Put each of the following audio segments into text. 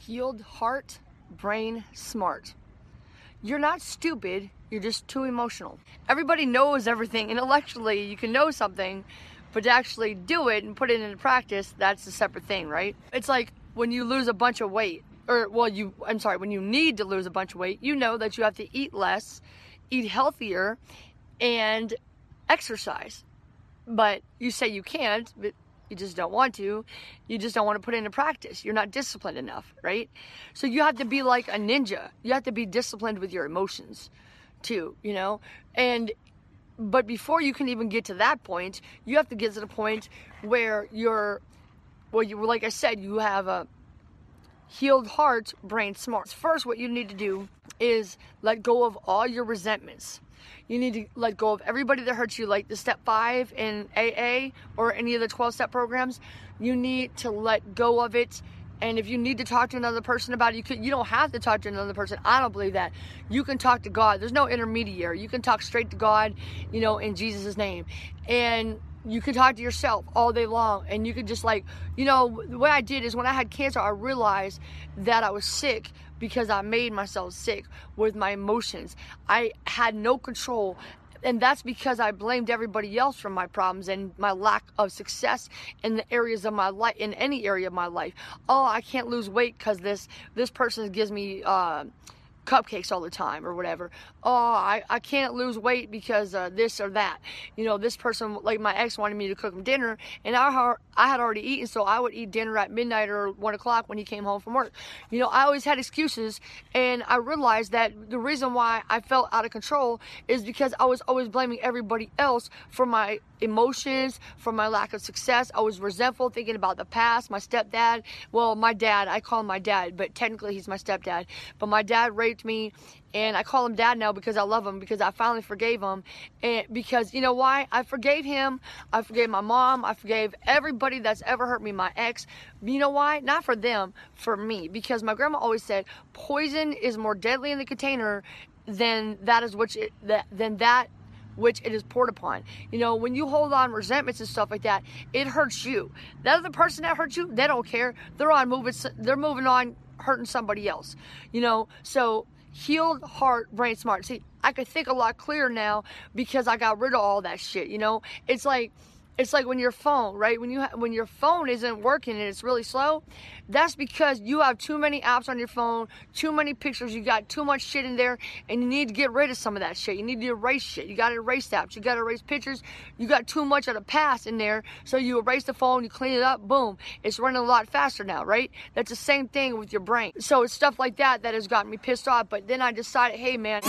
healed heart, brain, smart. You're not stupid, you're just too emotional. Everybody knows everything intellectually, you can know something, but to actually do it and put it into practice, that's a separate thing, right? It's like when you lose a bunch of weight, or well, you, I'm sorry, when you need to lose a bunch of weight, you know that you have to eat less, eat healthier, and exercise. But you say you can't, but you just don't want to. You just don't want to put it into practice. You're not disciplined enough, right? So you have to be like a ninja. You have to be disciplined with your emotions too, you know? And but before you can even get to that point, you have to get to the point where you're well you like I said, you have a healed heart, brain smart. First what you need to do is let go of all your resentments you need to let go of everybody that hurts you, like the step five in AA or any of the 12 step programs. You need to let go of it. And if you need to talk to another person about it, you could, you don't have to talk to another person. I don't believe that. You can talk to God. There's no intermediary. You can talk straight to God, you know, in Jesus' name. And you can talk to yourself all day long and you could just like you know the way i did is when i had cancer i realized that i was sick because i made myself sick with my emotions i had no control and that's because I blamed everybody else for my problems and my lack of success in the areas of my life, in any area of my life. Oh, I can't lose weight because this this person gives me uh, cupcakes all the time or whatever. Oh, I, I can't lose weight because uh, this or that. You know, this person, like my ex, wanted me to cook him dinner, and I, I had already eaten, so I would eat dinner at midnight or one o'clock when he came home from work. You know, I always had excuses, and I realized that the reason why I felt out of control is because I was always blaming everybody else for my emotions, for my lack of success. I was resentful, thinking about the past, my stepdad. Well, my dad, I call him my dad, but technically he's my stepdad. But my dad raped me and I call him dad now because I love him because I finally forgave him and because you know why I forgave him I forgave my mom I forgave everybody that's ever hurt me my ex you know why not for them for me because my grandma always said poison is more deadly in the container than that is which it, that than that which it is poured upon. You know, when you hold on resentments and stuff like that, it hurts you. That other person that hurts you, they don't care. They're on moving. They're moving on, hurting somebody else. You know, so healed heart, brain smart. See, I could think a lot clearer now because I got rid of all that shit. You know, it's like it's like when your phone, right? When you ha- when your phone isn't working and it's really slow, that's because you have too many apps on your phone, too many pictures, you got too much shit in there, and you need to get rid of some of that shit. You need to erase shit. You got to erase apps. You got to erase pictures. You got too much of the past in there, so you erase the phone, you clean it up, boom, it's running a lot faster now, right? That's the same thing with your brain. So it's stuff like that that has gotten me pissed off. But then I decided, hey man.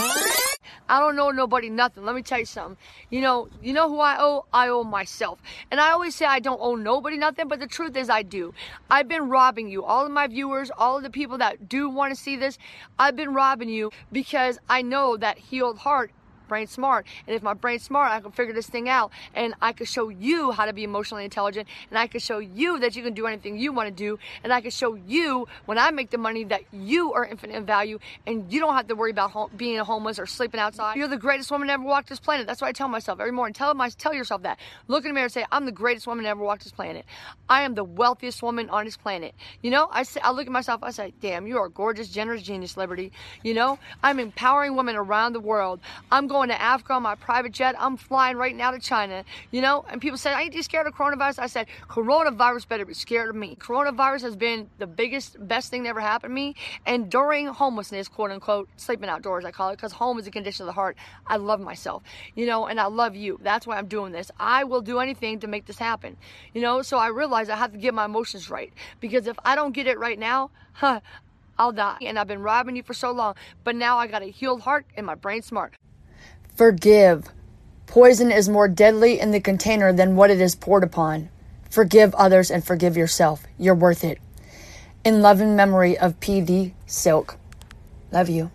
I don't know nobody nothing. Let me tell you something. You know, you know who I owe? I owe myself. And I always say I don't owe nobody nothing, but the truth is I do. I've been robbing you, all of my viewers, all of the people that do want to see this. I've been robbing you because I know that healed heart brain smart. And if my brain's smart, I can figure this thing out and I can show you how to be emotionally intelligent and I can show you that you can do anything you want to do and I can show you when I make the money that you are infinite in value and you don't have to worry about home, being homeless or sleeping outside. You're the greatest woman to ever walk this planet. That's what I tell myself every morning. Tell myself, tell yourself that. Look in the mirror and say, I'm the greatest woman to ever walk this planet. I am the wealthiest woman on this planet. You know, I say, I look at myself, I say, damn, you are a gorgeous, generous genius, Liberty. You know, I'm empowering women around the world. I'm going going to Africa on my private jet. I'm flying right now to China, you know? And people said, I ain't you scared of coronavirus? I said, coronavirus better be scared of me. Coronavirus has been the biggest, best thing that ever happened to me. And during homelessness, quote unquote, sleeping outdoors, I call it, because home is a condition of the heart. I love myself, you know, and I love you. That's why I'm doing this. I will do anything to make this happen, you know? So I realize I have to get my emotions right. Because if I don't get it right now, huh, I'll die. And I've been robbing you for so long, but now I got a healed heart and my brain smart. Forgive. Poison is more deadly in the container than what it is poured upon. Forgive others and forgive yourself. You're worth it. In love and memory of P.D. Silk. Love you.